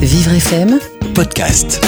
Vivre FM, podcast.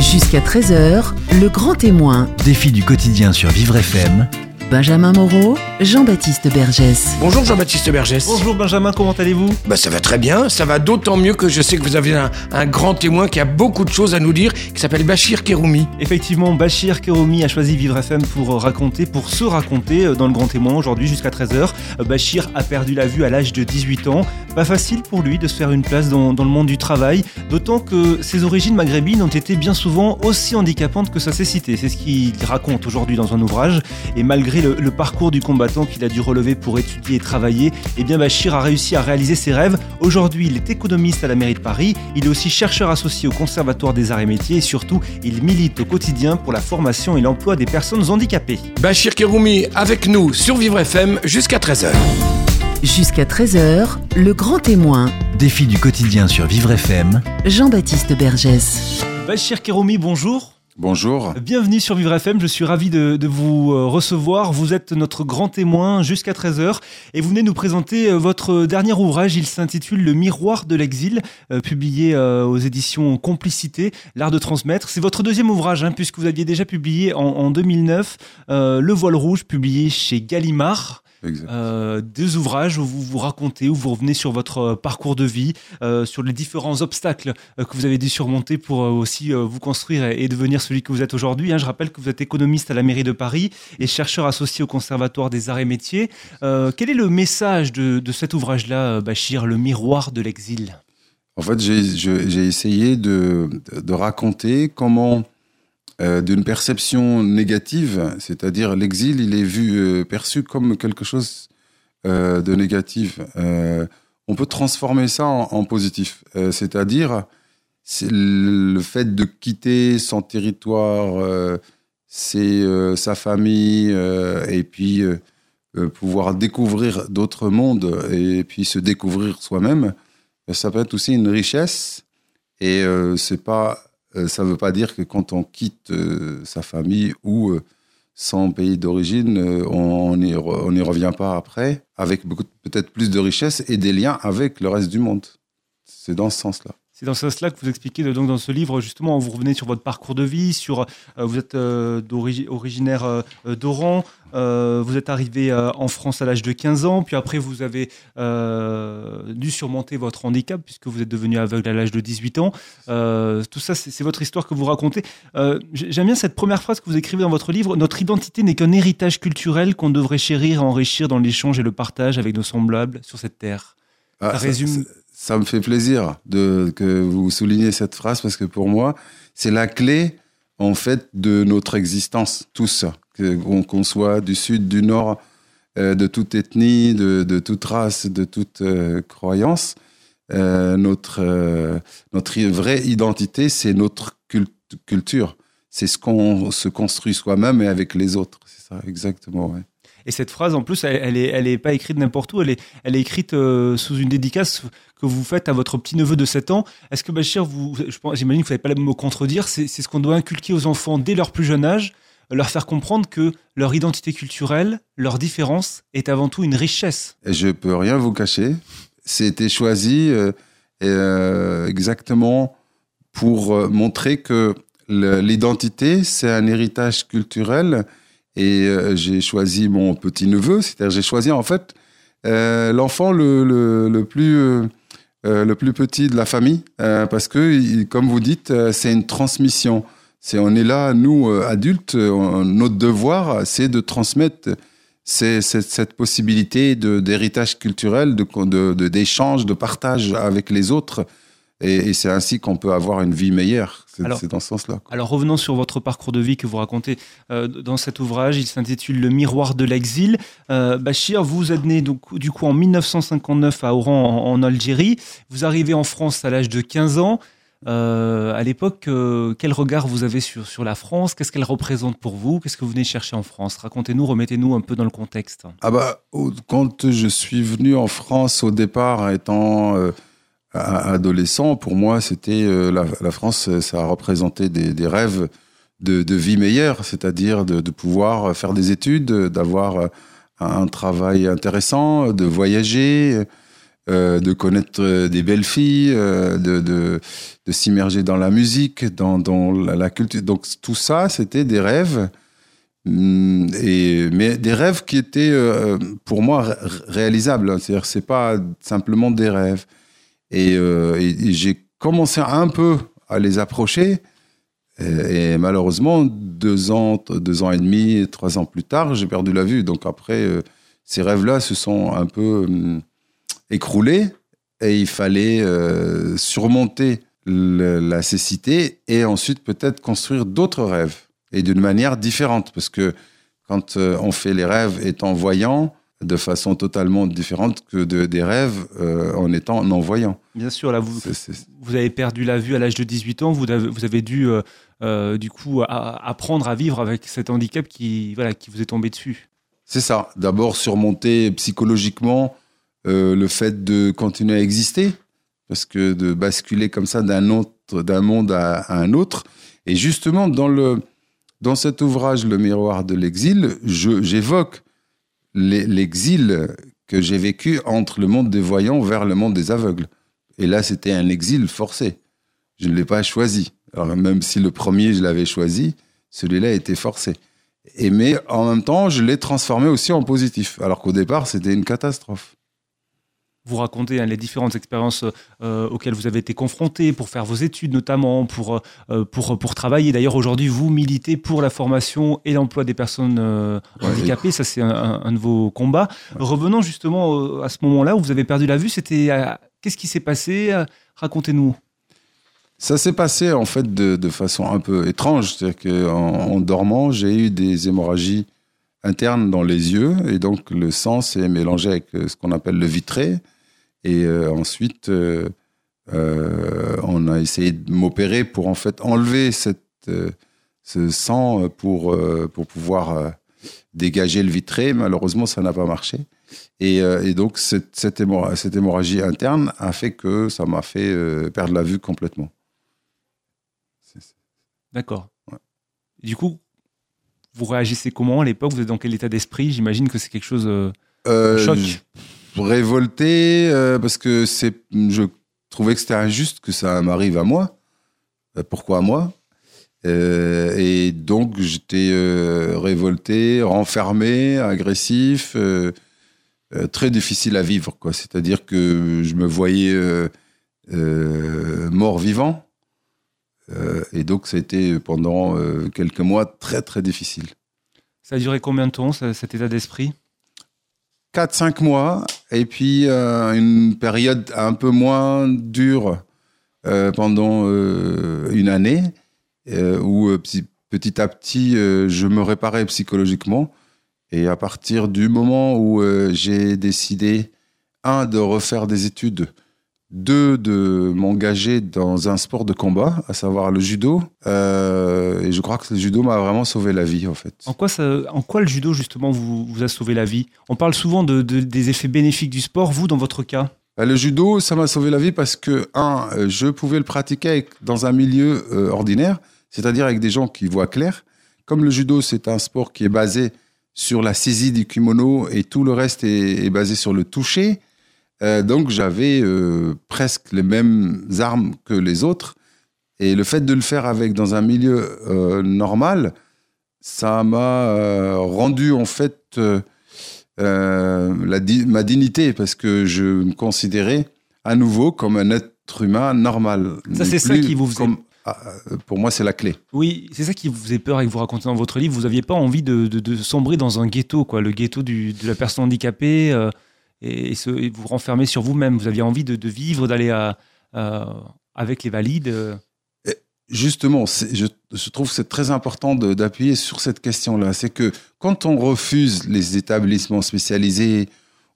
jusqu'à 13h, le grand témoin. Défi du quotidien sur Vivre FM. Benjamin Moreau, Jean-Baptiste Bergès. Bonjour Jean-Baptiste Bergès. Bonjour Benjamin, comment allez-vous? Bah ça va très bien, ça va d'autant mieux que je sais que vous avez un, un grand témoin qui a beaucoup de choses à nous dire, qui s'appelle Bachir Keroumi. Effectivement, Bachir Keroumi a choisi Vivre FM pour raconter, pour se raconter euh, dans le Grand Témoin aujourd'hui jusqu'à 13h. Euh, Bachir a perdu la vue à l'âge de 18 ans. Pas facile pour lui de se faire une place dans, dans le monde du travail, d'autant que ses origines maghrébines ont été bien souvent aussi handicapantes que sa cécité. C'est ce qu'il raconte aujourd'hui dans un ouvrage. Et malgré le, le parcours du combattant qu'il a dû relever pour étudier et travailler, eh bien Bachir a réussi à réaliser ses rêves. Aujourd'hui, il est économiste à la mairie de Paris. Il est aussi chercheur associé au Conservatoire des Arts et Métiers et surtout, il milite au quotidien pour la formation et l'emploi des personnes handicapées. Bachir Keroumi avec nous sur Vivre FM jusqu'à 13h. Jusqu'à 13h, le grand témoin. Défi du quotidien sur Vivre FM. Jean-Baptiste Bergès. Bachir Keroumi, bonjour. Bonjour. Bienvenue sur Vivre FM, je suis ravi de, vous euh, recevoir. Vous êtes notre grand témoin jusqu'à 13h et vous venez nous présenter euh, votre dernier ouvrage. Il s'intitule Le miroir de l'exil, euh, publié aux éditions Complicité, l'art de transmettre. C'est votre deuxième ouvrage, hein, puisque vous aviez déjà publié en, en 2009 euh, Le voile rouge, publié chez Gallimard. Euh, deux ouvrages où vous vous racontez, où vous revenez sur votre euh, parcours de vie, euh, sur les différents obstacles euh, que vous avez dû surmonter pour aussi vous construire et, et devenir celui que vous êtes aujourd'hui. hein. Je rappelle que vous êtes économiste à la mairie de Paris et chercheur associé au Conservatoire des Arts et Métiers. Quel est le message de, de cet ouvrage-là, Bachir, Le miroir de l'exil? En fait, j'ai essayé de, de raconter comment, d'une perception négative, c'est-à-dire l'exil, il est vu, euh, perçu comme quelque chose euh, de négatif. Euh, on peut transformer ça en, positif, Euh, c'est-à-dire c'est le fait de quitter son territoire, euh, c'est euh, sa famille, euh, et puis euh, euh, pouvoir découvrir d'autres mondes et puis se découvrir soi-même, euh, ça peut être aussi une richesse. Et euh, c'est pas, euh, ça ne veut pas dire que quand on quitte euh, sa famille ou euh, son pays d'origine, euh, on n'y revient pas après, avec peut-être plus de richesse et des liens avec le reste du monde. C'est dans ce sens-là. C'est dans ce sens-là que vous expliquez donc dans ce livre justement, vous revenez sur votre parcours de vie, sur euh, vous êtes euh, d'origi- originaire euh, d'Oran, vous êtes arrivé en France à l'âge de 15 ans, puis après vous avez dû surmonter votre handicap puisque vous êtes devenu aveugle à l'âge de 18 ans. Tout ça, c'est votre histoire que vous racontez. J'aime bien cette première phrase que vous écrivez dans votre livre. Notre identité n'est qu'un héritage culturel qu'on devrait chérir et enrichir dans l'échange et le partage avec nos semblables sur cette terre. Ah, Ça résume- ça me fait plaisir de, que vous souligniez cette phrase parce que pour moi, c'est la clé en fait de notre existence, tous, qu'on soit du sud, du nord, euh, de toute ethnie, de, toute race, de toute euh, croyance. Euh, notre, notre vraie identité, c'est notre cult- culture. C'est ce qu'on se construit soi-même et avec les autres. C'est ça, exactement. Et cette phrase, en plus, elle, elle est, elle est pas écrite n'importe où. Elle est, elle est écrite euh, sous une dédicace que vous faites à votre petit neveu de 7 ans. Est-ce que Bachir, vous, j'imagine que vous n'allez pas me contredire. C'est, ce qu'on doit inculquer aux enfants dès leur plus jeune âge, leur faire comprendre que leur identité culturelle, leur différence, est avant tout une richesse. Je peux rien vous cacher. C'était choisi euh, euh, exactement pour montrer que le- l'identité, c'est un héritage culturel. Et euh, j'ai choisi mon petit-neveu, c'est-à-dire j'ai choisi en fait euh, l'enfant le, le, le plus, euh, le plus petit de la famille, parce que, comme vous dites, c'est une transmission. C'est, on est là, nous, adultes, notre devoir, c'est de transmettre c'est cette possibilité d'héritage culturel, de, de, de- d'échange, de partage avec les autres. Et, et c'est ainsi qu'on peut avoir une vie meilleure. C'est, dans ce sens-là. Alors revenons sur votre parcours de vie que vous racontez euh, dans cet ouvrage. Il s'intitule Le miroir de l'exil. Euh, Bachir, vous êtes né donc, du coup en 1959 à Oran en, en Algérie. Vous arrivez en France à l'âge de 15 ans. Euh, à l'époque, euh, quel regard vous avez sur, sur la France? Qu'est-ce qu'elle représente pour vous? Qu'est-ce que vous venez chercher en France? Racontez-nous, remettez-nous un peu dans le contexte. Ah bah, quand je suis venu en France au départ, étant euh, adolescent, pour moi, c'était euh, la, France, euh, ça a représenté des, rêves de, vie meilleure, c'est-à-dire de, pouvoir faire des études, d'avoir euh, un travail intéressant, de voyager. de connaître des belles filles, de, de, s'immerger dans la musique, dans, la, culture. Donc tout ça, c'était des rêves, hum, et, mais des rêves qui étaient pour moi ré- réalisables. C'est-à-dire, c'est pas simplement des rêves. Et, euh, et- j'ai commencé un peu à les approcher. Et, malheureusement, deux ans, deux ans et demi, trois ans plus tard, j'ai perdu la vue. Donc après, euh, ces rêves-là se sont un peu hum, écroulés et il fallait euh, surmonter la cécité et ensuite peut-être construire d'autres rêves et d'une manière différente parce que quand on fait les rêves étant voyant de façon totalement différente que de, des rêves euh, en étant non-voyant. Bien sûr, là, vous, vous avez perdu la vue à l'âge de 18 ans, vous avez, vous avez dû, euh, euh, du coup, apprendre à vivre avec cet handicap qui, voilà, qui vous est tombé dessus. C'est ça. D'abord surmonter psychologiquement le fait de continuer à exister, parce que de basculer comme ça d'un autre, d'un monde à, à un autre. Et justement, dans le dans cet ouvrage, Le miroir de l'exil, je- j'évoque l'exil que j'ai vécu entre le monde des voyants vers le monde des aveugles. Et là, c'était un exil forcé. Je ne l'ai pas choisi. Même si le premier, je l'avais choisi, celui-là était forcé. Et mais en même temps, je l'ai transformé aussi en positif, alors qu'au départ, c'était une catastrophe. Vous racontez hein, les différentes expériences euh, auxquelles vous avez été confrontés pour faire vos études, notamment pour, euh, pour, pour travailler. D'ailleurs, aujourd'hui, vous militez pour la formation et l'emploi des personnes euh, Ouais, handicapées. Ça, c'est un, de vos combats. Revenons justement à ce moment-là où vous avez perdu la vue. C'était qu'est-ce qui s'est passé Racontez-nous. Ça s'est passé en fait de, de façon un peu étrange, c'est-à-dire qu'en en dormant, j'ai eu des hémorragies internes dans les yeux, et donc le sang s'est mélangé avec euh, ce qu'on appelle le vitré, et euh, ensuite euh, euh, on a essayé de m'opérer pour en fait enlever cette, ce sang pour, pour pouvoir dégager le vitré. Malheureusement, ça n'a pas marché. Et, et donc, cette, cette, hémorra- cette hémorragie interne a fait que ça m'a fait perdre la vue complètement. D'accord. Ouais. Du coup, vous réagissez comment à l'époque? Vous êtes dans quel état d'esprit? J'imagine que c'est quelque chose. euh, Euh, Choc. Révolté euh, parce que c'est, je trouvais que c'était injuste que ça m'arrive à moi. Euh, pourquoi à moi? Euh, Et donc j'étais révolté, renfermé, agressif, très difficile à vivre. Quoi. C'est-à-dire que je me voyais euh, mort-vivant. Euh, et donc ça a été pendant euh, quelques mois très très difficile. Ça a duré combien de temps, cet état d'esprit? 4-5 mois, et puis euh, une période un peu moins dure pendant une année, où petit, à petit, je me réparais psychologiquement. Et à partir du moment où j'ai décidé, un, de refaire des études, deux, de m'engager dans un sport de combat, à savoir le judo, euh, et je crois que le judo m'a vraiment sauvé la vie, en fait. En quoi, ça, en quoi le judo, justement, vous, vous a sauvé la vie? On parle souvent de, de- des effets bénéfiques du sport. Vous, dans votre cas? Bah, Le judo, ça m'a sauvé la vie parce que, un, euh, je pouvais le pratiquer avec- dans un milieu euh, ordinaire, c'est-à-dire avec des gens qui voient clair. Comme le judo, c'est un sport qui est basé sur la saisie du kimono et tout le reste est, est basé sur le toucher, euh, donc j'avais euh, presque les mêmes armes que les autres. Et le fait de le faire avec dans un milieu euh, normal, ça m'a rendu en fait la di- ma dignité parce que je me considérais à nouveau comme un être humain normal. Ça, c'est ça qui vous faisait- comme- Ah, pour moi, c'est la clé. Oui, c'est ça qui vous faisait peur et que vous racontez dans votre livre. Vous n'aviez pas envie de, de- de sombrer dans un ghetto, quoi, le ghetto du- de la personne handicapée, euh, et, et vous renfermer sur vous-même. Vous aviez envie de, vivre, d'aller avec les valides. euh. Justement, je, trouve que c'est très important d'appuyer sur cette question-là. C'est que quand on refuse les établissements spécialisés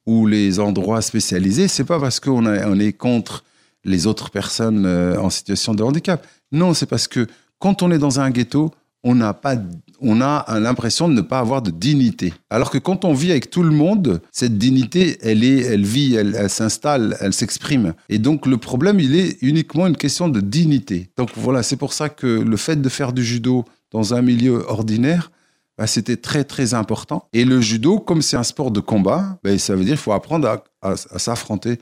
ou les endroits spécialisés, c'est pas parce qu'on est contre les autres personnes euh, en situation de handicap. Non, c'est parce que quand on est dans un ghetto, on n'a pas, on a l'impression de ne pas avoir de dignité. Alors que quand on vit avec tout le monde, cette dignité, elle est, elle vit, elle, s'installe, elle s'exprime. Et donc le problème, il est uniquement une question de dignité. Donc voilà, c'est pour ça que le fait de faire du judo dans un milieu ordinaire, bah, c'était très très important. Et le judo, comme c'est un sport de combat, bah, ça veut dire qu'il faut apprendre à s'affronter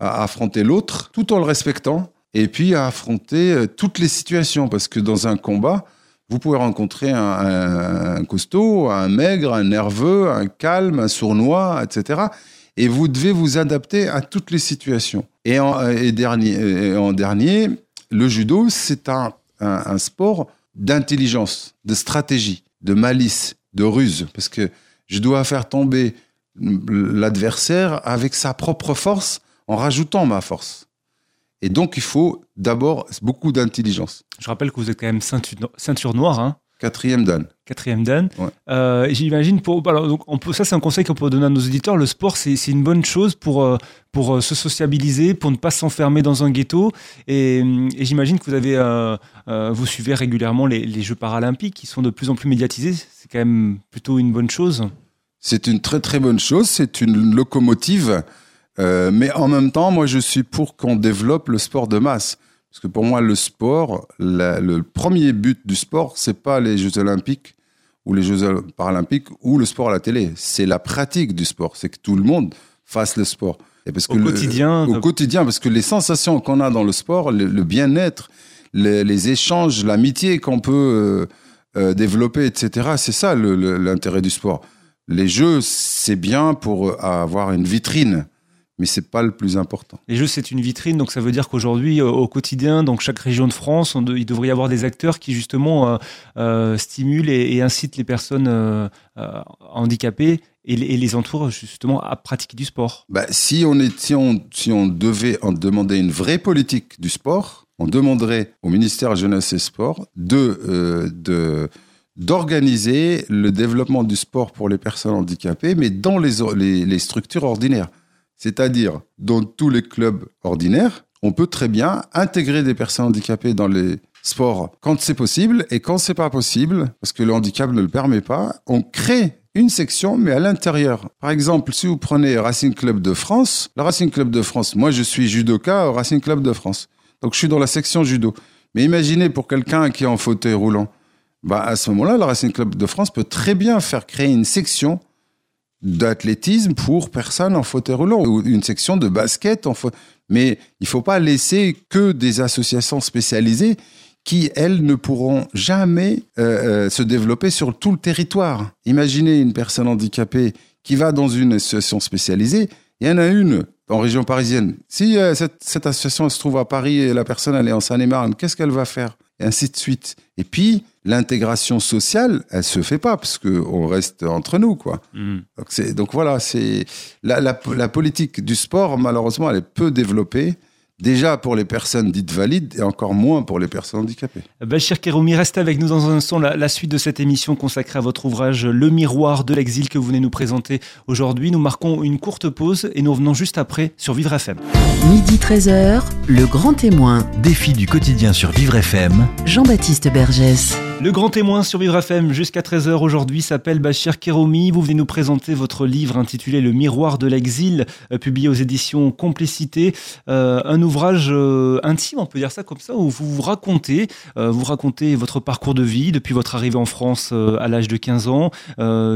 à affronter l'autre tout en le respectant et puis à affronter euh, toutes les situations parce que dans un combat, vous pouvez rencontrer un, costaud, un maigre, un nerveux, un calme, un sournois, etc. Et vous devez vous adapter à toutes les situations. Et en, dernier, le judo, c'est un sport d'intelligence, de stratégie, de malice, de ruse. Parce que je dois faire tomber l'adversaire avec sa propre force en rajoutant ma force. Et donc, il faut d'abord beaucoup d'intelligence. Je rappelle que vous êtes quand même ceinture, ceinture noire, hein, Quatrième dan. quatrième dan. Ouais. Euh, J'imagine pour alors, donc, on peut, ça c'est un conseil qu'on peut donner à nos auditeurs. Le sport c'est une bonne chose pour euh, pour euh, se sociabiliser, pour ne pas s'enfermer dans un ghetto. Et, et j'imagine que vous avez euh, euh, vous suivez régulièrement les, les Jeux paralympiques qui sont de plus en plus médiatisés. C'est quand même plutôt une bonne chose. C'est une très très bonne chose, c'est une locomotive, Euh, mais en même temps, moi je suis pour qu'on développe le sport de masse. Parce que pour moi, le sport, la- le premier but du sport, c'est pas les Jeux olympiques ou les Jeux paralympiques ou le sport à la télé. C'est la pratique du sport, c'est que tout le monde fasse le sport. Et parce Au que le- quotidien, au quotidien, parce que les sensations qu'on a dans le sport, le, le bien-être, les, les échanges, l'amitié qu'on peut euh, euh, développer, etc. C'est ça l'intérêt du sport. Les jeux, c'est bien pour avoir une vitrine, mais c'est pas le plus important. Les jeux, c'est une vitrine, donc ça veut dire qu'aujourd'hui, euh, au quotidien, dans chaque région de France, on de- il devrait y avoir des acteurs qui justement euh, euh, stimulent et, et incitent les personnes handicapées et, les- et les entourent justement à pratiquer du sport. Bah, si on est, si on, si on devait en demander une vraie politique du sport, on demanderait au ministère Jeunesse et Sport de, de d'organiser le développement du sport pour les personnes handicapées, mais dans les, les structures ordinaires. C'est-à-dire, dans tous les clubs ordinaires, on peut très bien intégrer des personnes handicapées dans les sports quand c'est possible et quand c'est pas possible, parce que le handicap ne le permet pas, on crée une section, mais à l'intérieur. Par exemple, si vous prenez Racing Club de France, le Racing Club de France, moi je suis judoka au Racing Club de France. Donc je suis dans la section judo. Mais imaginez pour quelqu'un qui est en fauteuil roulant, bah à ce moment-là, le Racing Club de France peut très bien faire créer une section d'athlétisme pour personnes en fauteuil roulant ou une section de basket en mais il faut pas laisser que des associations spécialisées qui elles ne pourront jamais euh, euh, se développer sur tout le territoire. Imaginez une personne handicapée qui va dans une association spécialisée, il y en a une en région parisienne. Si euh, cette, cette association se trouve à Paris et la personne elle est en Seine-et-Marne, qu'est-ce qu'elle va faire? Et ainsi de suite. Et puis l'intégration sociale, elle se fait pas parce que on reste entre nous quoi. Donc, c'est- donc voilà, c'est la, la, la politique du sport, malheureusement, elle est peu développée. Déjà pour les personnes dites valides et encore moins pour les personnes handicapées. Bachir Keroumi, restez avec nous dans un instant. La, la suite de cette émission consacrée à votre ouvrage Le miroir de l'exil que vous venez nous présenter aujourd'hui. Nous marquons une courte pause et nous revenons juste après sur Vivre FM. Midi 13h, le grand témoin, Défi du quotidien sur Vivre FM. Jean-Baptiste Bergès. Le grand témoin sur Vivre FM jusqu'à 13h aujourd'hui s'appelle Bachir Keroumi. Vous venez nous présenter votre livre intitulé Le miroir de l'exil, euh, publié aux éditions Complicité. Euh, un ouvrage euh, intime, on peut dire ça comme ça, où vous vous racontez, euh, vous racontez votre parcours de vie depuis votre arrivée en France euh, à l'âge de 15 ans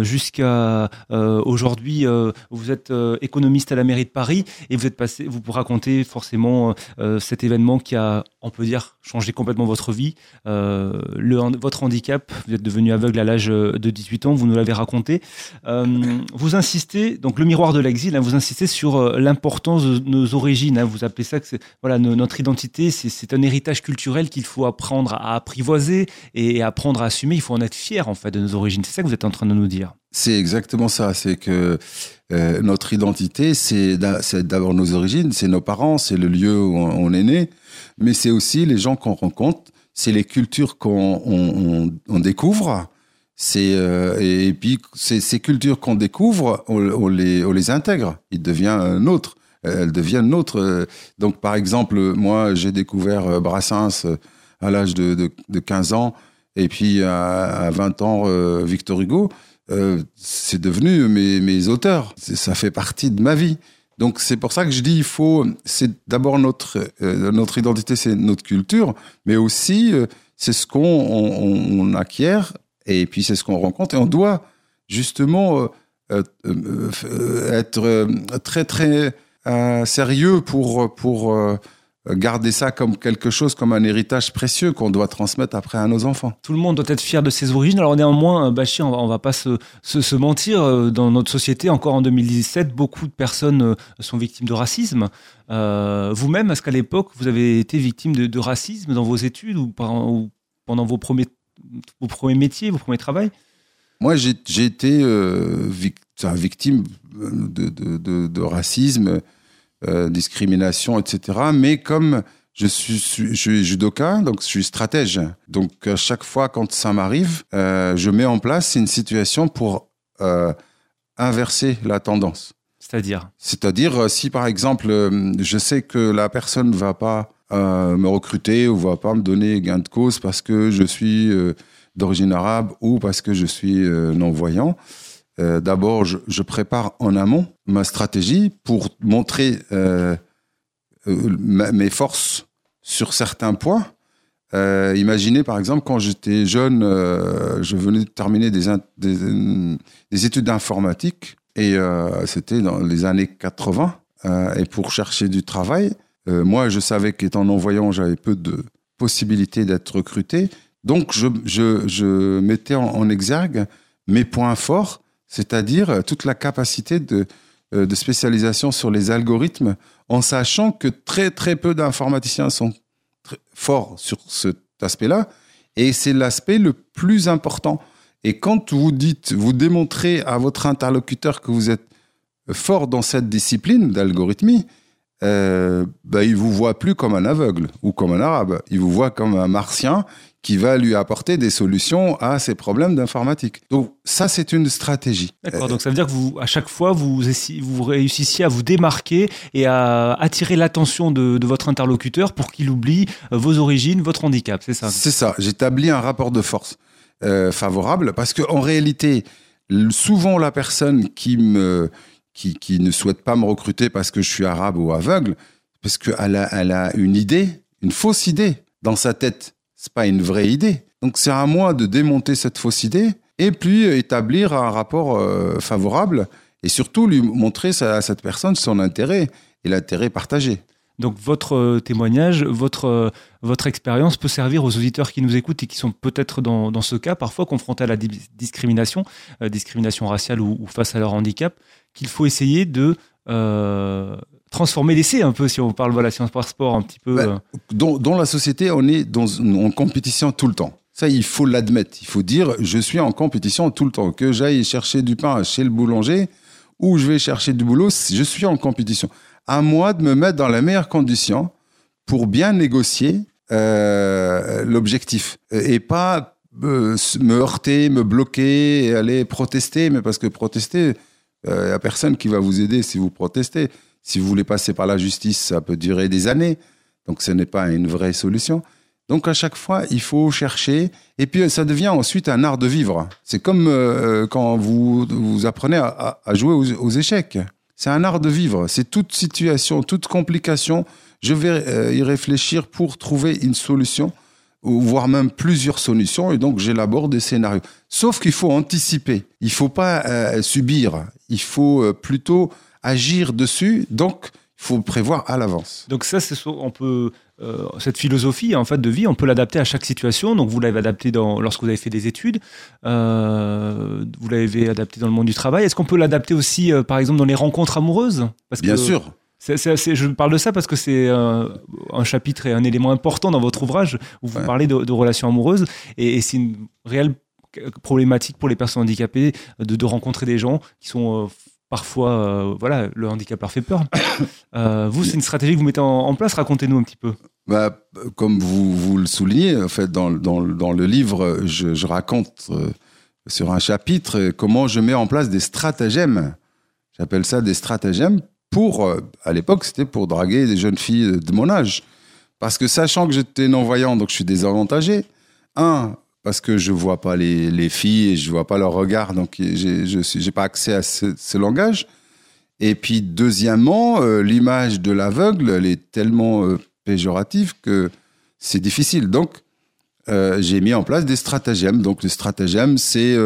jusqu'à aujourd'hui. vous êtes économiste à la mairie de Paris et vous êtes passé, vous racontez forcément cet événement qui a, on peut dire, changé complètement votre vie. Votre handicap, vous êtes devenu aveugle à l'âge de 18 ans, vous nous l'avez raconté. Vous insistez, donc le miroir de l'exil, hein, vous insistez sur l'importance de nos origines. hein, vous appelez ça que c'est- voilà, no- notre identité, c'est- un héritage culturel qu'il faut apprendre à apprivoiser et apprendre à assumer. Il faut en être fier en fait de nos origines. C'est ça que vous êtes en train de nous dire. C'est exactement ça. C'est que euh, notre identité, c'est d'a- c'est d'abord nos origines, c'est nos parents, c'est le lieu où on, est né, mais c'est aussi les gens qu'on rencontre, c'est les cultures qu'on on, on- on découvre. Euh, et puis ces, cultures qu'on découvre, on, les on les intègre. Ils deviennent nôtres. Elles deviennent nôtres. Euh, Donc par exemple, moi j'ai découvert euh, Brassens euh, à l'âge de, de, de 15 ans, et puis à, à 20 ans euh, Victor Hugo. Euh, c'est devenu mes, mes auteurs. Ça fait partie de ma vie. Donc c'est pour ça que je dis il faut. C'est d'abord notre euh, notre identité, c'est notre culture, mais aussi euh, c'est ce qu'on on, on acquiert et puis c'est ce qu'on rencontre et on doit justement euh, euh, euh, être euh, très très euh, sérieux pour, pour euh, garder ça comme quelque chose, comme un héritage précieux qu'on doit transmettre après à nos enfants. Tout le monde doit être fier de ses origines. Alors néanmoins, Bachir, on va, on va pas se, se, se mentir, euh, dans notre société, encore en 2017, beaucoup de personnes euh, sont victimes de racisme. Euh, Vous-même, est-ce qu'à l'époque, vous avez été victime de, de racisme dans vos études ou, par- ou pendant vos premiers, vos premiers métiers, vos premiers travails? Moi, j'ai été euh, victime de, de, de, de racisme, euh, discrimination, etc. Mais comme je suis, je suis judoka, donc je suis stratège. Donc à chaque fois quand ça m'arrive, euh, je mets en place une situation pour euh, inverser la tendance. C'est-à-dire? C'est-à-dire, si par exemple, je sais que la personne ne va pas me recruter ou va pas me donner gain de cause parce que je suis d'origine arabe ou parce que je suis non-voyant, euh, d'abord, je, prépare en amont ma stratégie pour montrer euh, euh, mes forces sur certains points. Imaginez par exemple quand j'étais jeune, je venais de terminer des, études d'informatique et c'était dans les années 80. euh, et pour chercher du travail, moi je savais qu'étant non-voyant, j'avais peu de possibilités d'être recruté. Donc je, mettais en exergue mes points forts, c'est-à-dire euh, toute la capacité de, euh, de spécialisation sur les algorithmes, en sachant que très très peu d'informaticiens sont forts sur cet aspect-là, et c'est l'aspect le plus important. Et quand vous dites, vous démontrez à votre interlocuteur que vous êtes fort dans cette discipline d'algorithmie, euh, ben, il vous voit plus comme un aveugle ou comme un arabe. Il vous voit comme un martien qui va lui apporter des solutions à ses problèmes d'informatique. Donc ça, c'est une stratégie. D'accord, donc ça veut dire que vous, à chaque fois, vous, vous réussissiez à vous démarquer et à attirer l'attention de, de votre interlocuteur pour qu'il oublie euh, vos origines, votre handicap, c'est ça? C'est ça. J'établis un rapport de force euh, favorable parce que en réalité, souvent la personne qui me qui, qui ne souhaite pas me recruter parce que je suis arabe ou aveugle, parce qu'elle a, elle a une idée, une fausse idée dans sa tête. C'est pas une vraie idée. Donc c'est à moi de démonter cette fausse idée et puis euh, établir un rapport euh, favorable et surtout lui montrer à cette personne son intérêt et l'intérêt partagé. Donc votre euh, témoignage, votre, votre expérience peut servir aux auditeurs qui nous écoutent et qui sont peut-être dans, dans ce cas parfois confrontés à la di- discrimination, discrimination raciale ou, face à leur handicap, qu'il faut essayer de transformer l'essai un peu, si on parle voilà, science par sport un petit peu. Euh. dans, dans la société, on est dans, en compétition tout le temps. Ça, il faut l'admettre. Il faut dire, je suis en compétition tout le temps. Que j'aille chercher du pain chez le boulanger ou je vais chercher du boulot, je suis en compétition. À moi de me mettre dans la meilleure condition pour bien négocier euh, l'objectif et pas euh, me heurter, me bloquer et aller protester. Mais parce que protester, il n'y a personne qui va vous aider si vous protestez. Si vous voulez passer par la justice, ça peut durer des années. Donc ce n'est pas une vraie solution. Donc à chaque fois, il faut chercher. Et puis ça devient ensuite un art de vivre. C'est comme euh, quand vous, vous apprenez à, jouer aux, échecs. C'est un art de vivre. C'est toute situation, toute complication. Je vais euh, y réfléchir pour trouver une solution, ou voire même plusieurs solutions. Et donc j'élabore des scénarios. Sauf qu'il faut anticiper. Il faut pas euh, subir. Il faut euh, plutôt agir dessus. Donc il faut prévoir à l'avance. Donc ça, c'est on peut euh, cette philosophie en fait de vie, on peut l'adapter à chaque situation. Donc vous l'avez adapté dans, lorsque vous avez fait des études, euh, vous l'avez adapté dans le monde du travail. Est-ce qu'on peut l'adapter aussi, euh, par exemple, dans les rencontres amoureuses? Parce Bien que sûr. je parle de ça parce que c'est un chapitre et un élément important dans votre ouvrage où vous Ouais. parlez de, de relations amoureuses et, et c'est une réelle problématique pour les personnes handicapées de, de rencontrer des gens qui sont parfois, euh, voilà, le handicap leur fait peur. Euh, vous, c'est une stratégie que vous mettez en, place. Racontez-nous un petit peu. Bah, comme vous, vous le soulignez, en fait, dans, dans, dans le livre, je, raconte euh, sur un chapitre comment je mets en place des stratagèmes. J'appelle ça des stratagèmes pour, à l'époque, c'était pour draguer des jeunes filles de mon âge. Parce que sachant que j'étais non-voyant, donc je suis désavantagé. Un, parce que je vois pas les, les filles et je vois pas leur regard, donc je j'ai pas accès à ce, langage. Et puis, deuxièmement, euh, l'image de l'aveugle, elle est tellement euh, péjorative que c'est difficile. Donc, euh, j'ai mis en place des stratagèmes. Donc, les stratagèmes, c'est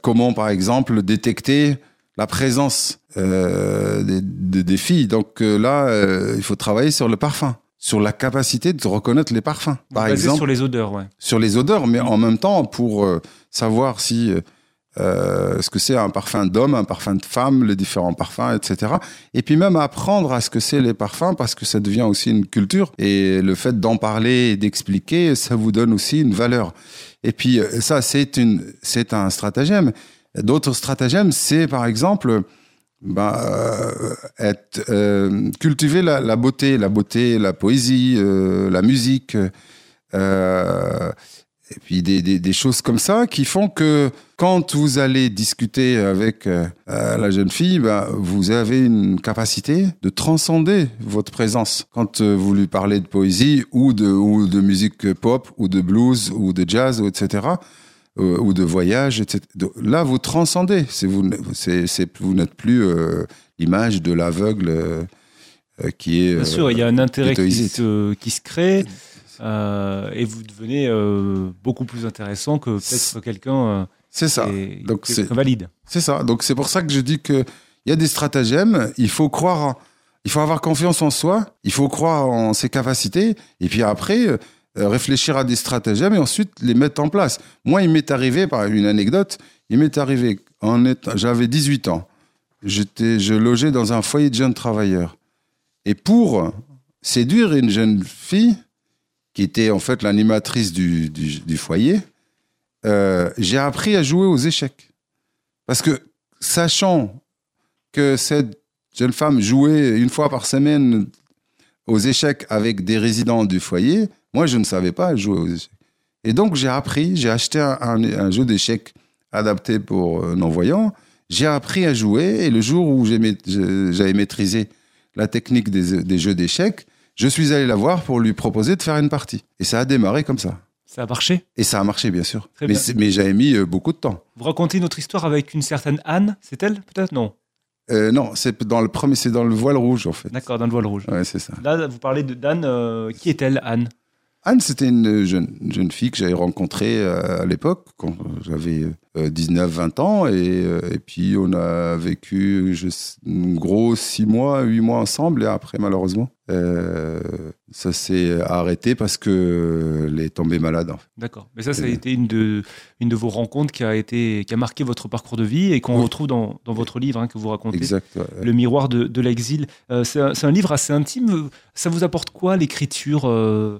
comment, par exemple, détecter la présence des, filles. Donc là, il faut travailler sur le parfum, sur la capacité de reconnaître les parfums. Par Basé exemple, sur les odeurs, ouais. sur les odeurs, mais en même temps pour euh, savoir si euh, euh, ce que c'est un parfum d'homme, un parfum de femme, les différents parfums, etc. Et puis même apprendre à ce que c'est les parfums parce que ça devient aussi une culture et le fait d'en parler et d'expliquer, ça vous donne aussi une valeur. Et puis ça, c'est une, c'est un stratagème. D'autres stratagèmes, c'est par exemple ben, euh, euh, cultiver la, beauté, la beauté, la poésie, euh, la musique, et puis des, des, choses comme ça qui font que quand vous allez discuter avec la jeune fille, ben, vous avez une capacité de transcender votre présence. Quand vous lui parlez de poésie ou de, ou de musique pop ou de blues ou de jazz, etc., ou de voyage, etc. Là, vous transcendez. C'est vous, vous n'êtes plus euh, l'image de l'aveugle euh, euh, qui est. Bien euh, sûr, il y a un intérêt qui se, qui se crée euh, et vous devenez euh, beaucoup plus intéressant que peut-être quelqu'un euh, c'est ça. Donc, c'est- valide. C'est ça. Donc c'est pour ça que je dis que il y a des stratagèmes. Il faut croire, il faut avoir confiance en soi. Il faut croire en ses capacités. Et puis après, euh, réfléchir à des stratagèmes et ensuite les mettre en place. Moi, il m'est arrivé, par une anecdote, il m'est arrivé, j'avais 18 ans. Je logeais dans un foyer de jeunes travailleurs. Et pour séduire une jeune fille, qui était en fait l'animatrice du foyer, euh, j'ai appris à jouer aux échecs. Parce que, sachant que cette jeune femme jouait une fois par semaine aux échecs avec des résidents du foyer, moi, je ne savais pas jouer aux échecs. Et donc, j'ai appris, j'ai acheté un, un- un jeu d'échecs adapté pour euh, non-voyants. J'ai appris à jouer et le jour où j'avais maîtrisé la technique des, des jeux d'échecs, je suis allé la voir pour lui proposer de faire une partie. Et ça a démarré comme ça. Ça a marché? Et ça a marché, bien sûr. Très mais mais j'avais mis euh, beaucoup de temps. Vous racontez notre histoire avec une certaine Anne, c'est elle peut-être? Non. Euh, non, c'est dans le premier, c'est dans le voile rouge en fait. D'accord, dans le voile rouge. Ouais, c'est ça. Là, vous parlez de d'Anne. euh, qui est-elle, Anne? Anne, c'était une jeune, une jeune fille que j'avais rencontrée euh, à l'époque, quand j'avais euh, 19-20 ans. Et, euh, et puis, on a vécu je, gros 6 mois, 8 mois ensemble. Et après, malheureusement, euh, ça s'est arrêté parce qu'elle est tombée malade. D'accord. Mais ça, ça a été une de, une de vos rencontres qui a, été, qui a marqué votre parcours de vie et qu'on Oui. retrouve dans, dans votre livre hein, que vous racontez. Exact. ouais. Le miroir de, de l'exil. Euh, c'est un, livre assez intime. Ça vous apporte quoi l'écriture, euh,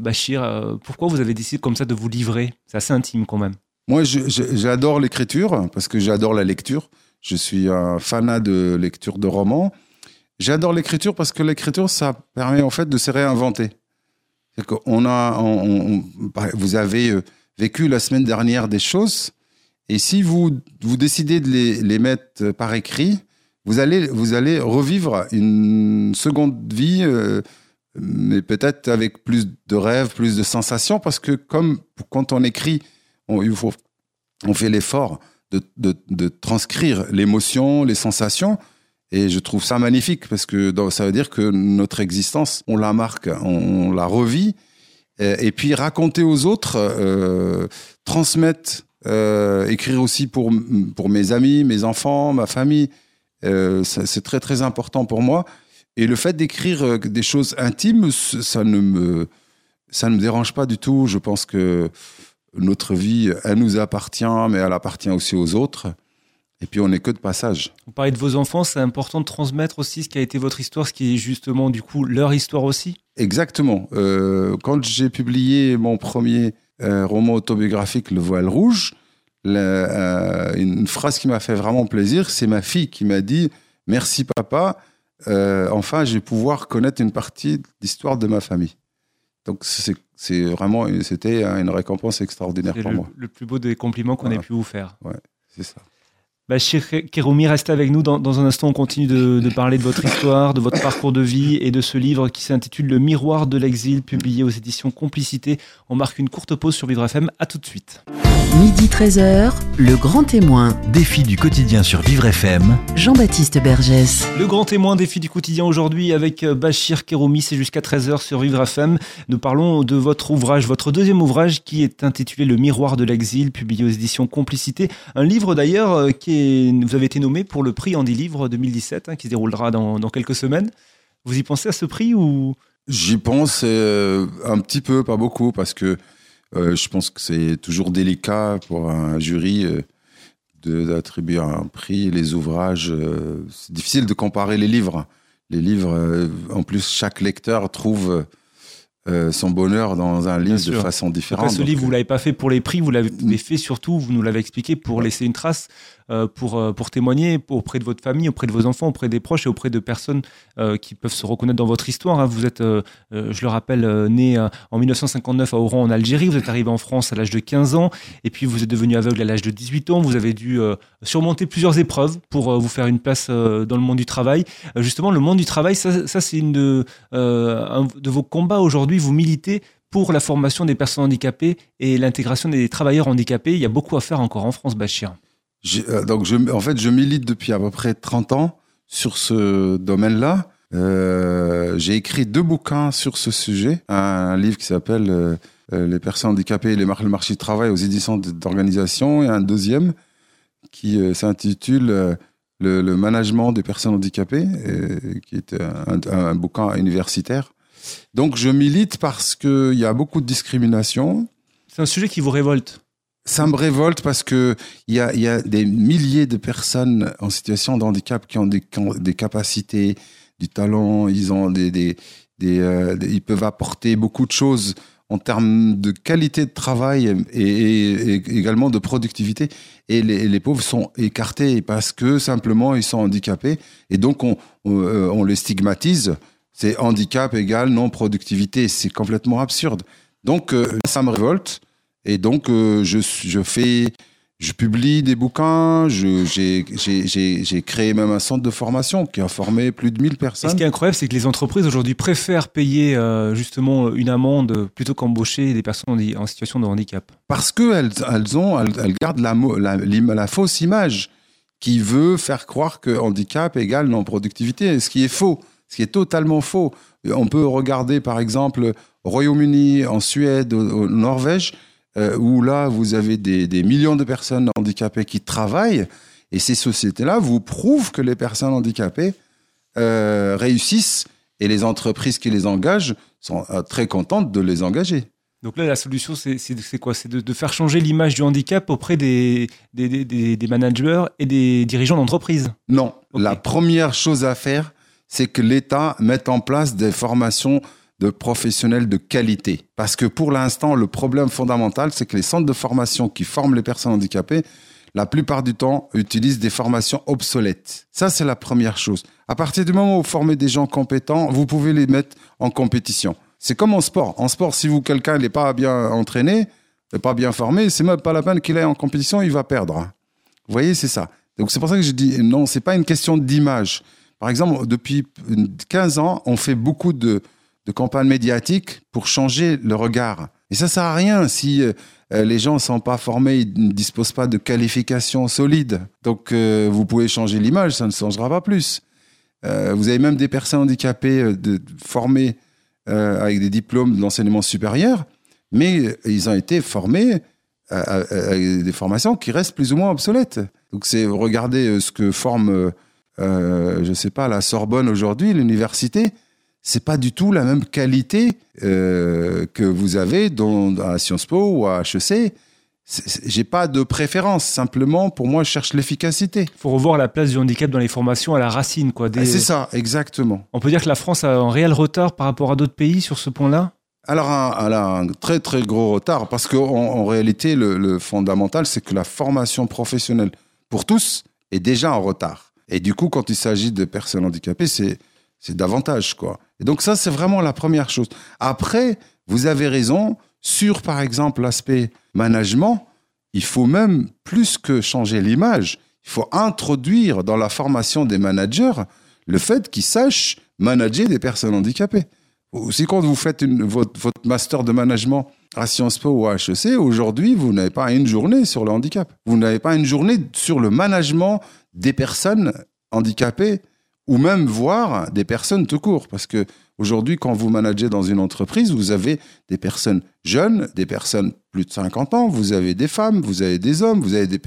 Bachir? Pourquoi vous avez décidé comme ça de vous livrer? C'est assez intime quand même. Moi, j'adore l'écriture parce que j'adore la lecture. Je suis un fanat de lecture de romans. J'adore l'écriture parce que l'écriture, ça permet en fait de se réinventer. C'est a, vous avez euh, vécu la semaine dernière des choses, et si vous vous décidez de les, mettre par écrit, vous allez vous allez revivre une seconde vie, euh, mais peut-être avec plus de rêves, plus de sensations, parce que comme quand on écrit, on, fait l'effort de, transcrire l'émotion, les sensations. Et je trouve ça magnifique parce que ça veut dire que notre existence, on la marque, on, la revit. Et puis raconter aux autres, euh, transmettre, euh, écrire aussi pour, mes amis, mes enfants, ma famille, euh, c'est très très important pour moi. Et le fait d'écrire des choses intimes, ça ne me, ça ne me dérange pas du tout. Je pense que notre vie, elle nous appartient, mais elle appartient aussi aux autres. Et puis on n'est que de passage. Vous parlez de vos enfants, c'est important de transmettre aussi ce qui a été votre histoire, ce qui est justement du coup leur histoire aussi. Exactement. Euh, quand j'ai publié mon premier euh, roman autobiographique, Le Voile Rouge, la- euh, une phrase qui m'a fait vraiment plaisir, c'est ma fille qui m'a dit Merci papa, enfin je vais pouvoir connaître une partie de l'histoire de ma famille. Donc c'est c'est vraiment, c'était une récompense extraordinaire pour le, moi. le plus beau des compliments qu'on ait pu vous faire. C'est ça. Bachir Kéroumi, restez avec nous. Dans, dans un instant, on continue de, de parler de votre histoire, de votre parcours de vie et de ce livre qui s'intitule Le miroir de l'exil, publié aux éditions Complicité. On marque une courte pause sur Vivre FM. À tout de suite. Midi 13h, le grand témoin, Défi du quotidien sur Vivre FM. Jean-Baptiste Bergès. Le grand témoin défi du quotidien aujourd'hui avec euh, Bachir Keroumi, c'est jusqu'à 13h sur Vivre FM. Nous parlons de votre ouvrage, votre deuxième ouvrage qui est intitulé Le miroir de l'exil, publié aux éditions Complicité. Un livre d'ailleurs euh, qui est, vous avez été nommé pour le prix Andy Livre 2017 hein, qui se déroulera dans, dans quelques semaines. Vous y pensez à ce prix ou? J'y pense euh, un petit peu, pas beaucoup, parce que euh, je pense que c'est toujours délicat pour un jury euh, d'attribuer un prix. Les ouvrages, c'est difficile de comparer les livres. Les livres, en plus, chaque lecteur trouve euh, son bonheur dans un livre de façon différente. Après, ce Donc, livre, vous l'avez pas fait pour les prix, vous l'avez fait surtout, vous nous l'avez expliqué, pour laisser une trace, pour, euh, pour témoigner auprès de votre famille, auprès de vos enfants, auprès des proches et auprès de personnes euh, qui peuvent se reconnaître dans votre histoire. hein. Vous êtes, euh, euh, je le rappelle, euh, né euh, en 1959 à Oran, en Algérie. Vous êtes arrivé en France à l'âge de 15 ans et puis vous êtes devenu aveugle à l'âge de 18 ans. Vous avez dû euh, surmonter plusieurs épreuves pour euh, vous faire une place euh, dans le monde du travail. Euh, justement, le monde du travail, ça, c'est une euh, un de vos combats aujourd'hui. Vous militez pour la formation des personnes handicapées et l'intégration des travailleurs handicapés. Il y a beaucoup à faire encore en France, Bachir. Euh, donc, en fait, je milite depuis à peu près 30 ans sur ce domaine-là. Euh, j'ai écrit deux bouquins sur ce sujet. Un, livre qui s'appelle euh, Les personnes handicapées et les mar- le marché du travail aux éditions d'organisation et un deuxième qui s'intitule le, management des personnes handicapées, qui est un- un bouquin universitaire. Donc, je milite parce qu'il y a beaucoup de discrimination. C'est un sujet qui vous révolte? Ça me révolte parce que il y a, des milliers de personnes en situation de handicap qui ont des, capacités, du talent, ils ont euh, des- ils peuvent apporter beaucoup de choses en termes de qualité de travail et, également de productivité. Et les, pauvres sont écartés parce que simplement ils sont handicapés et donc on, euh, les stigmatise. C'est handicap égale non productivité. C'est complètement absurde. Donc euh, ça me révolte. Et donc, euh, je, je fais, je publie des bouquins, j'ai créé même un centre de formation qui a formé plus de 1000 Et ce personnes. qui est incroyable, c'est que les entreprises aujourd'hui préfèrent payer euh, justement une amende plutôt qu'embaucher des personnes en, en situation de handicap. Parce qu'elles elles ont, elles, elles gardent la, la, l'im- la fausse image qui veut faire croire que handicap égale non-productivité, ce qui est faux, ce qui est totalement faux. On peut regarder par exemple au Royaume-Uni, en Suède, au Norvège, euh, où là vous avez des, des millions de personnes handicapées qui travaillent, et ces sociétés-là vous prouvent que les personnes handicapées euh, réussissent et les entreprises qui les engagent sont euh, très contentes de les engager. Donc là, la solution, c'est quoi? C'est de, de faire changer l'image du handicap auprès des, des, des- des- des managers et des dirigeants d'entreprise? Non, la première chose à faire, c'est que l'État mette en place des formations de professionnels de qualité. Parce que pour l'instant, le problème fondamental, c'est que les centres de formation qui forment les personnes handicapées, la plupart du temps, utilisent des formations obsolètes. Ça, c'est la première chose. À partir du moment où vous formez des gens compétents, vous pouvez les mettre en compétition. C'est comme en sport. En sport, si vous quelqu'un n'est pas bien entraîné, n'est pas bien formé, c'est même pas la peine qu'il aille en compétition, il va perdre. hein. Vous voyez, c'est ça. Donc c'est pour ça que je dis non, c'est pas une question d'image. Par exemple, depuis 15 ans, on fait beaucoup de, de campagnes médiatiques pour changer le regard. Et ça sert à rien si euh, euh, les gens ne sont pas formés, ils ne disposent pas de qualifications solides. Donc euh, vous pouvez changer l'image, ça ne changera pas plus. Vous avez même des personnes handicapées formées avec des diplômes de l'enseignement supérieur, mais ils ont été formés à- à- avec des formations qui restent plus ou moins obsolètes. Donc c'est regarder ce que forme, je sais pas, la Sorbonne aujourd'hui, l'université, c'est pas du tout la même qualité euh, que vous avez dans, à Sciences Po ou à HEC. J'ai pas de préférence, simplement pour moi je cherche l'efficacité. Il faut revoir la place du handicap dans les formations à la racine. Quoi. Des- Ah, C'est ça, exactement. On peut dire que la France a un réel retard par rapport à d'autres pays sur ce point-là? Alors, un- elle a un très très gros retard parce qu'en en réalité, le, le fondamental, c'est que la formation professionnelle pour tous est déjà en retard. Et du coup, quand il s'agit de personnes handicapées, c'est c'est davantage quoi. Et donc ça, c'est vraiment la première chose. Après, vous avez raison sur, par exemple, l'aspect management. Il faut même plus que changer l'image. Il faut introduire dans la formation des managers le fait qu'ils sachent manager des personnes handicapées. Aussi, quand vous faites votre master de management à Sciences Po ou à HEC, aujourd'hui, vous n'avez pas une journée sur le handicap. Vous n'avez pas une journée sur le management des personnes handicapées ou même voir des personnes tout court. Parce que aujourd'hui, quand vous managez dans une entreprise, vous avez des personnes jeunes, des personnes plus de 50 ans, vous avez des femmes, vous avez des hommes, vous avez des,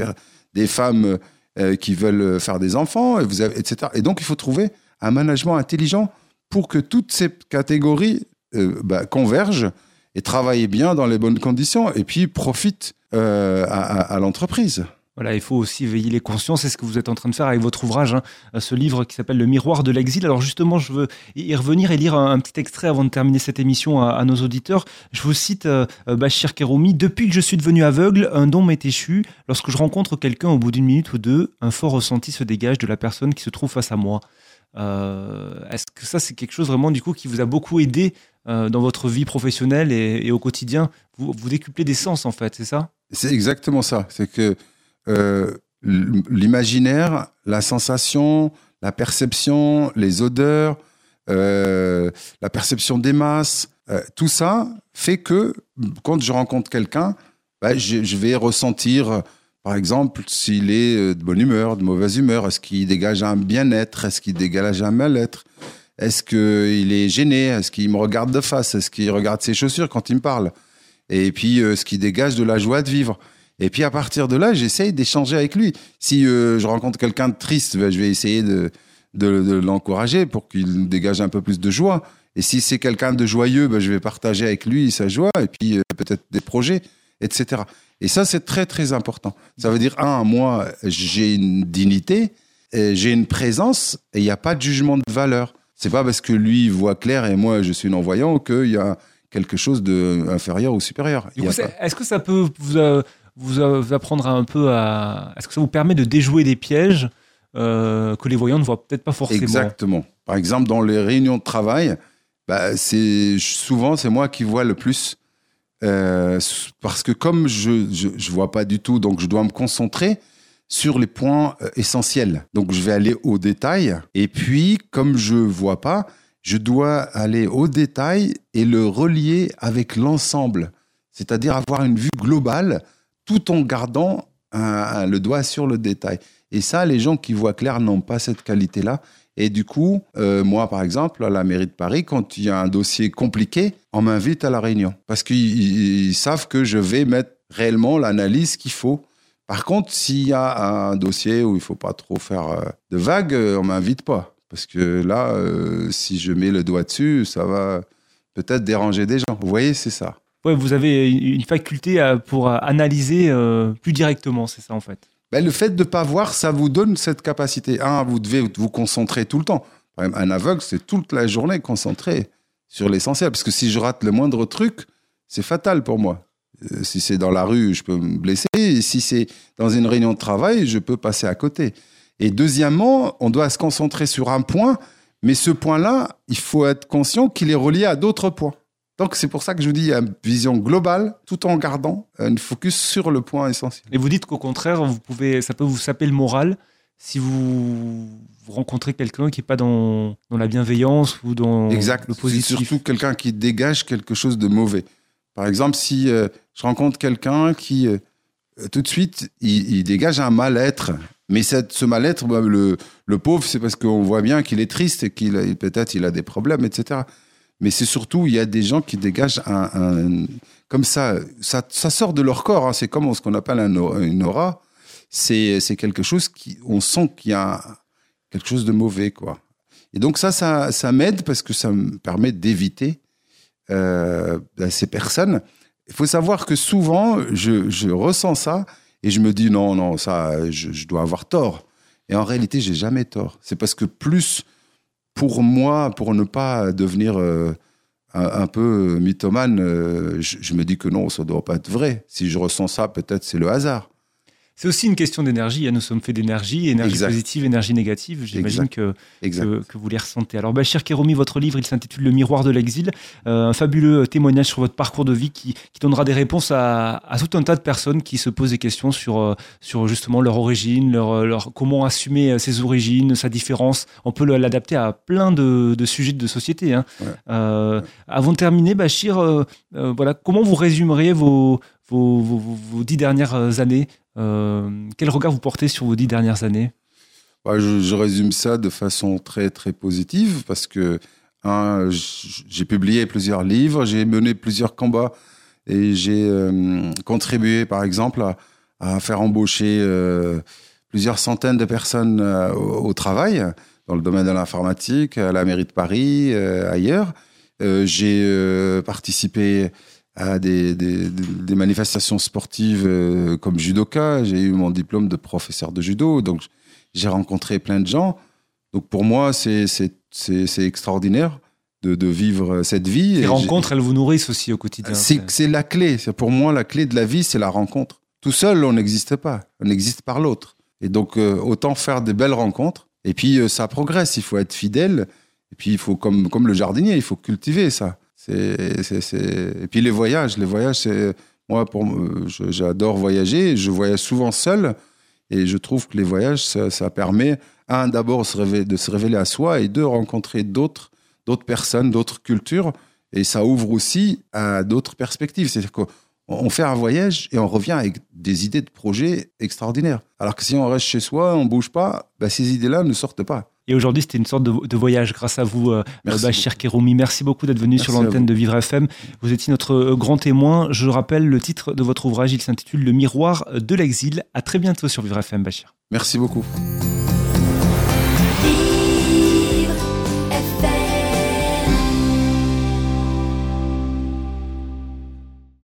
des femmes euh, qui veulent faire des enfants, et vous etc. Et donc, il faut trouver un management intelligent pour que toutes ces catégories euh, bah, convergent et travaillent bien dans les bonnes conditions et puis profitent euh, à l'entreprise. Voilà, il faut aussi veiller les consciences. C'est ce que vous êtes en train de faire avec votre ouvrage, hein, ce livre qui s'appelle Le miroir de l'exil. Alors justement, je veux y revenir et lire un, petit extrait avant de terminer cette émission à, nos auditeurs. Je vous cite euh, Bachir Keroumi. Depuis que je suis devenu aveugle, un don m'est échu. Lorsque je rencontre quelqu'un au bout d'une minute ou deux, un fort ressenti se dégage de la personne qui se trouve face à moi. Euh, est-ce que ça, c'est quelque chose vraiment du coup qui vous a beaucoup aidé euh, dans votre vie professionnelle et, au quotidien? Vous, vous décuplez des sens en fait, c'est ça? C'est exactement ça. C'est que euh, l'imaginaire, la sensation, la perception, les odeurs, euh, la perception des masses, euh, tout ça fait que quand je rencontre quelqu'un, bah, je, vais ressentir, par exemple, s'il est de bonne humeur, de mauvaise humeur, est-ce qu'il dégage un bien-être, est-ce qu'il dégage un mal-être, est-ce qu'il est gêné, est-ce qu'il me regarde de face, est-ce qu'il regarde ses chaussures quand il me parle, et puis ce qui dégage de la joie de vivre. Et puis à partir de là, j'essaye d'échanger avec lui. Si euh, je rencontre quelqu'un de triste, ben, je vais essayer de, de, l'encourager pour qu'il dégage un peu plus de joie. Et si c'est quelqu'un de joyeux, ben, je vais partager avec lui sa joie et puis euh, peut-être des projets, etc. Et ça, c'est très très important. Ça veut dire, un, moi, j'ai une dignité, j'ai une présence et il n'y a pas de jugement de valeur. C'est pas parce que lui voit clair et moi je suis non-voyant qu'il y a quelque chose d'inférieur ou supérieur. Est-ce que ça peut vous, euh, vous, apprendre un peu à. Est-ce que ça vous permet de déjouer des pièges euh, que les voyants ne voient peut-être pas forcément Exactement. Par exemple, dans les réunions de travail, bah, c'est souvent c'est moi qui vois le plus. Euh, parce que comme je, ne vois pas du tout, donc je dois me concentrer sur les points euh, essentiels. Donc je vais aller au détail. Et puis, comme je vois pas, je dois aller au détail et le relier avec l'ensemble. C'est-à-dire avoir une vue globale tout en gardant le doigt sur le détail. Et ça, les gens qui voient clair n'ont pas cette qualité-là. Et du coup, euh, moi, par exemple, à la mairie de Paris, quand il y a un dossier compliqué, on m'invite à la réunion. Parce qu'ils savent que je vais mettre réellement l'analyse qu'il faut. Par contre, s'il y a un dossier où il faut pas trop faire euh, de vagues, euh, on m'invite pas. Parce que là, si je mets le doigt dessus, ça va peut-être déranger des gens. Vous voyez, c'est ça vous avez une faculté pour analyser euh, plus directement, c'est ça en fait. Ben, le fait de ne pas voir, ça vous donne cette capacité. Un, vous devez vous concentrer tout le temps. Un aveugle, c'est toute la journée concentré sur l'essentiel. Parce que si je rate le moindre truc, c'est fatal pour moi. Euh, si c'est dans la rue, je peux me blesser. Si c'est dans une réunion de travail, je peux passer à côté. Et deuxièmement, on doit se concentrer sur un point, mais ce point-là, il faut être conscient qu'il est relié à d'autres points. Donc c'est pour ça que je vous dis, une vision globale, tout en gardant une focus sur le point essentiel. Et vous dites qu'au contraire, vous pouvez, ça peut vous saper le moral si vous, rencontrez quelqu'un qui n'est pas dans, dans, la bienveillance ou dans exact. le positif. Surtout quelqu'un qui dégage quelque chose de mauvais. Par exemple, si euh, je rencontre quelqu'un qui, euh, tout de suite, il, dégage un mal-être. Mais cette, ce mal-être, bah, le, le pauvre, c'est parce qu'on voit bien qu'il est triste et qu'il peut-être il a des problèmes, etc mais c'est surtout, il y a des gens qui dégagent un, comme ça, ça, sort de leur corps. Hein. c'est comme ce qu'on appelle un, une aura. C'est, c'est quelque chose qui, on sent qu'il y a quelque chose de mauvais, quoi. Et donc ça, ça, ça m'aide parce que ça me permet d'éviter euh, ben, ces personnes. Il faut savoir que souvent, je, je, ressens ça et je me dis non, non, ça, je, je dois avoir tort. Et en réalité, j'ai jamais tort. C'est parce que plus pour moi, pour ne pas devenir euh, un, peu mythomane, euh, je, me dis que non, ça ne doit pas être vrai. Si je ressens ça, peut-être c'est le hasard. C'est aussi une question d'énergie. Hein. Nous sommes faits d'énergie, énergie positive, énergie négative. J'imagine que, que, vous les ressentez. Alors, Bachir Kéroumi, votre livre, il s'intitule Le miroir de l'exil. Euh, un fabuleux témoignage sur votre parcours de vie qui, donnera des réponses à, tout un tas de personnes qui se posent des questions sur, euh, sur justement leur origine, leur, leur, comment assumer ses origines, sa différence. On peut l'adapter à plein de, sujets de société. Hein. Avant de terminer, Bachir, voilà, comment vous résumeriez vos, vos, vos dix dernières années euh, quel regard vous portez sur vos dix dernières années? Bah, je, résume ça de façon très très positive parce que j'ai publié plusieurs livres, j'ai mené plusieurs combats et j'ai euh, contribué par exemple à, faire embaucher euh, plusieurs centaines de personnes au, travail dans le domaine de l'informatique, à la mairie de Paris, ailleurs. j'ai participé à des, des, des manifestations sportives euh, comme judoka. J'ai eu mon diplôme de professeur de judo, donc j'ai rencontré plein de gens. Donc pour moi, c'est extraordinaire de, de, vivre cette vie. Les rencontres, elles vous nourrissent aussi au quotidien. C'est la clé. Pour moi, la clé de la vie, c'est la rencontre. Tout seul, on n'existe pas. On existe par l'autre. Et donc, euh, autant faire des belles rencontres. Et puis, euh, ça progresse. Il faut être fidèle. Et puis, il faut, comme, comme le jardinier, il faut cultiver ça. Et puis les voyages, les voyages, c'est moi pour j'adore voyager. Je voyage souvent seul et je trouve que les voyages, ça, permet un d'abord de se révéler à soi et deux rencontrer d'autres d'autres personnes, d'autres cultures et ça ouvre aussi à d'autres perspectives. C'est-à-dire qu'on fait un voyage et on revient avec des idées de projets extraordinaires. Alors que si on reste chez soi, on bouge pas, bah, ces idées-là ne sortent pas. Et aujourd'hui, c'était une sorte de, voyage grâce à vous, euh, Bachir Keroumi. Merci beaucoup d'être venu sur l'antenne de Vivre FM. Vous étiez notre euh, grand témoin. Je rappelle le titre de votre ouvrage. Il s'intitule Le miroir de l'exil. À très bientôt sur Vivre FM, Bachir. Merci beaucoup.